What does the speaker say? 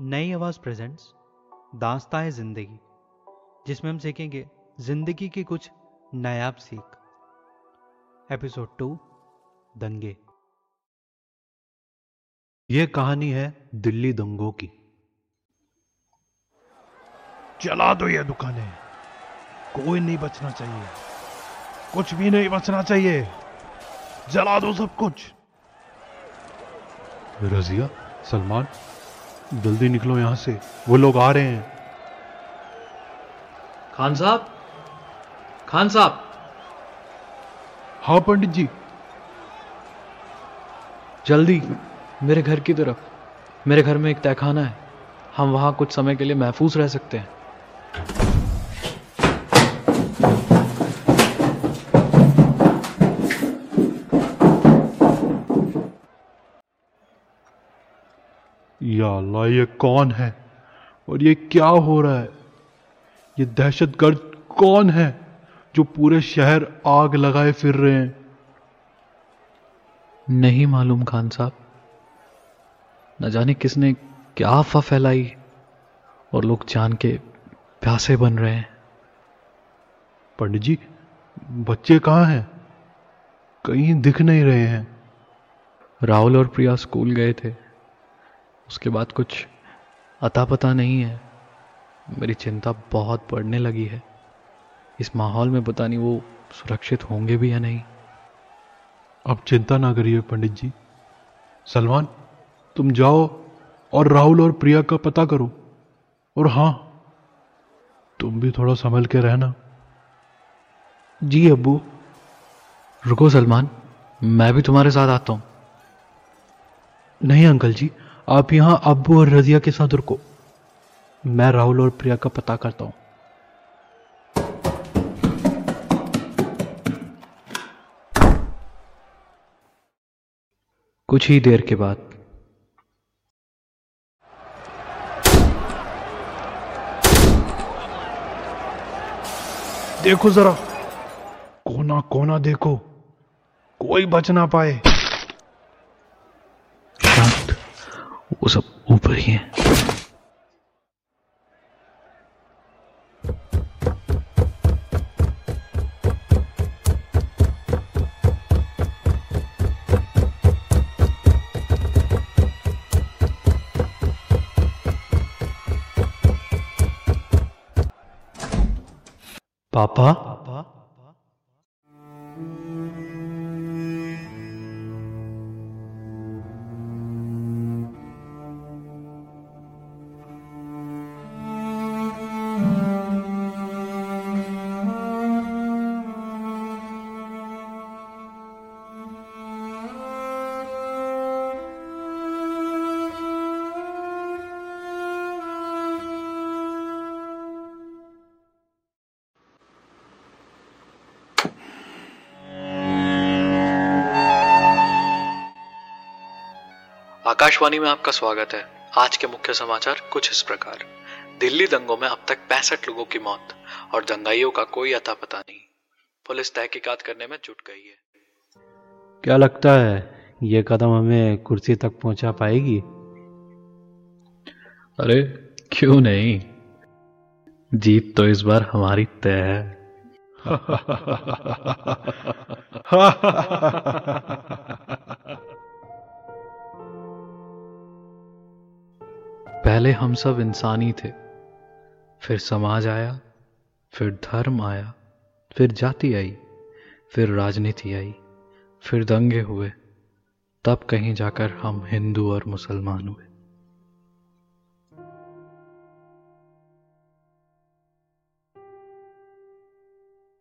नई आवाज़ प्रेजेंट्स दास्ता है ज़िंदगी जिसमें हम सीखेंगे ज़िंदगी की कुछ नायाब सीख। एपिसोड टू दंगे। यह कहानी है दिल्ली दंगों की। चला दो ये दुकानें। कोई नहीं बचना चाहिए। कुछ भी नहीं बचना चाहिए। जला दो सब कुछ। रजिया सलमान जल्दी निकलो यहाँ से। वो लोग आ रहे हैं। खान साहब? खान साहब? हाँ पंडित जी। जल्दी मेरे घर की तरफ़। मेरे घर में एक तहखाना है। हम वहाँ कुछ समय के लिए महफूज रह सकते हैं। या अल्लाह ये कौन है? और ये क्या हो रहा है? ये दहशत गर्द कौन है जो पूरे शहर आग लगाए फिर रहे हैं? नहीं मालूम खान साहब। न जाने किसने क्या अफवाह फैलाई और लोग जान के प्यासे बन रहे हैं। पंडित जी बच्चे कहाँ हैं? कहीं दिख नहीं रहे हैं। राहुल और प्रिया स्कूल गए थे। उसके बाद कुछ अता पता नहीं है। मेरी चिंता बहुत बढ़ने लगी है। इस माहौल में पता नहीं वो सुरक्षित होंगे भी या नहीं। अब चिंता ना करिए पंडित जी। सलमान तुम जाओ और राहुल और प्रिया का पता करो। और हाँ तुम भी थोड़ा संभल के रहना। जी अबू रुको सलमान मैं भी तुम्हारे साथ आता हूँ। नहीं अंकल जी आप यहाँ अबू और रजिया के साथ रुको। मैं राहुल और प्रिया का पता करता हूँ। कुछ ही देर के बाद। देखो जरा। कोना कोना देखो। कोई बच ना पाए। वो सब ऊपर ही है। पापा? आकाशवाणी में आपका स्वागत है। आज के मुख्य समाचार कुछ इस प्रकार। दिल्ली दंगों में अब तक पैंसठ लोगों की मौत और दंगाइयों का कोई अता पता नहीं। पुलिस तहकीकात करने में जुट गई है। क्या लगता है ये कदम हमें कुर्सी तक पहुँचा पाएगी? अरे क्यों नहीं? जीत तो इस बार हमारी तय है। पहले हम सब इंसानी थे। फिर समाज आया, फिर धर्म आया, फिर जाति आई, फिर राजनीति आई, फिर दंगे हुए। तब कहीं जाकर हम हिंदू और मुसलमान हुए।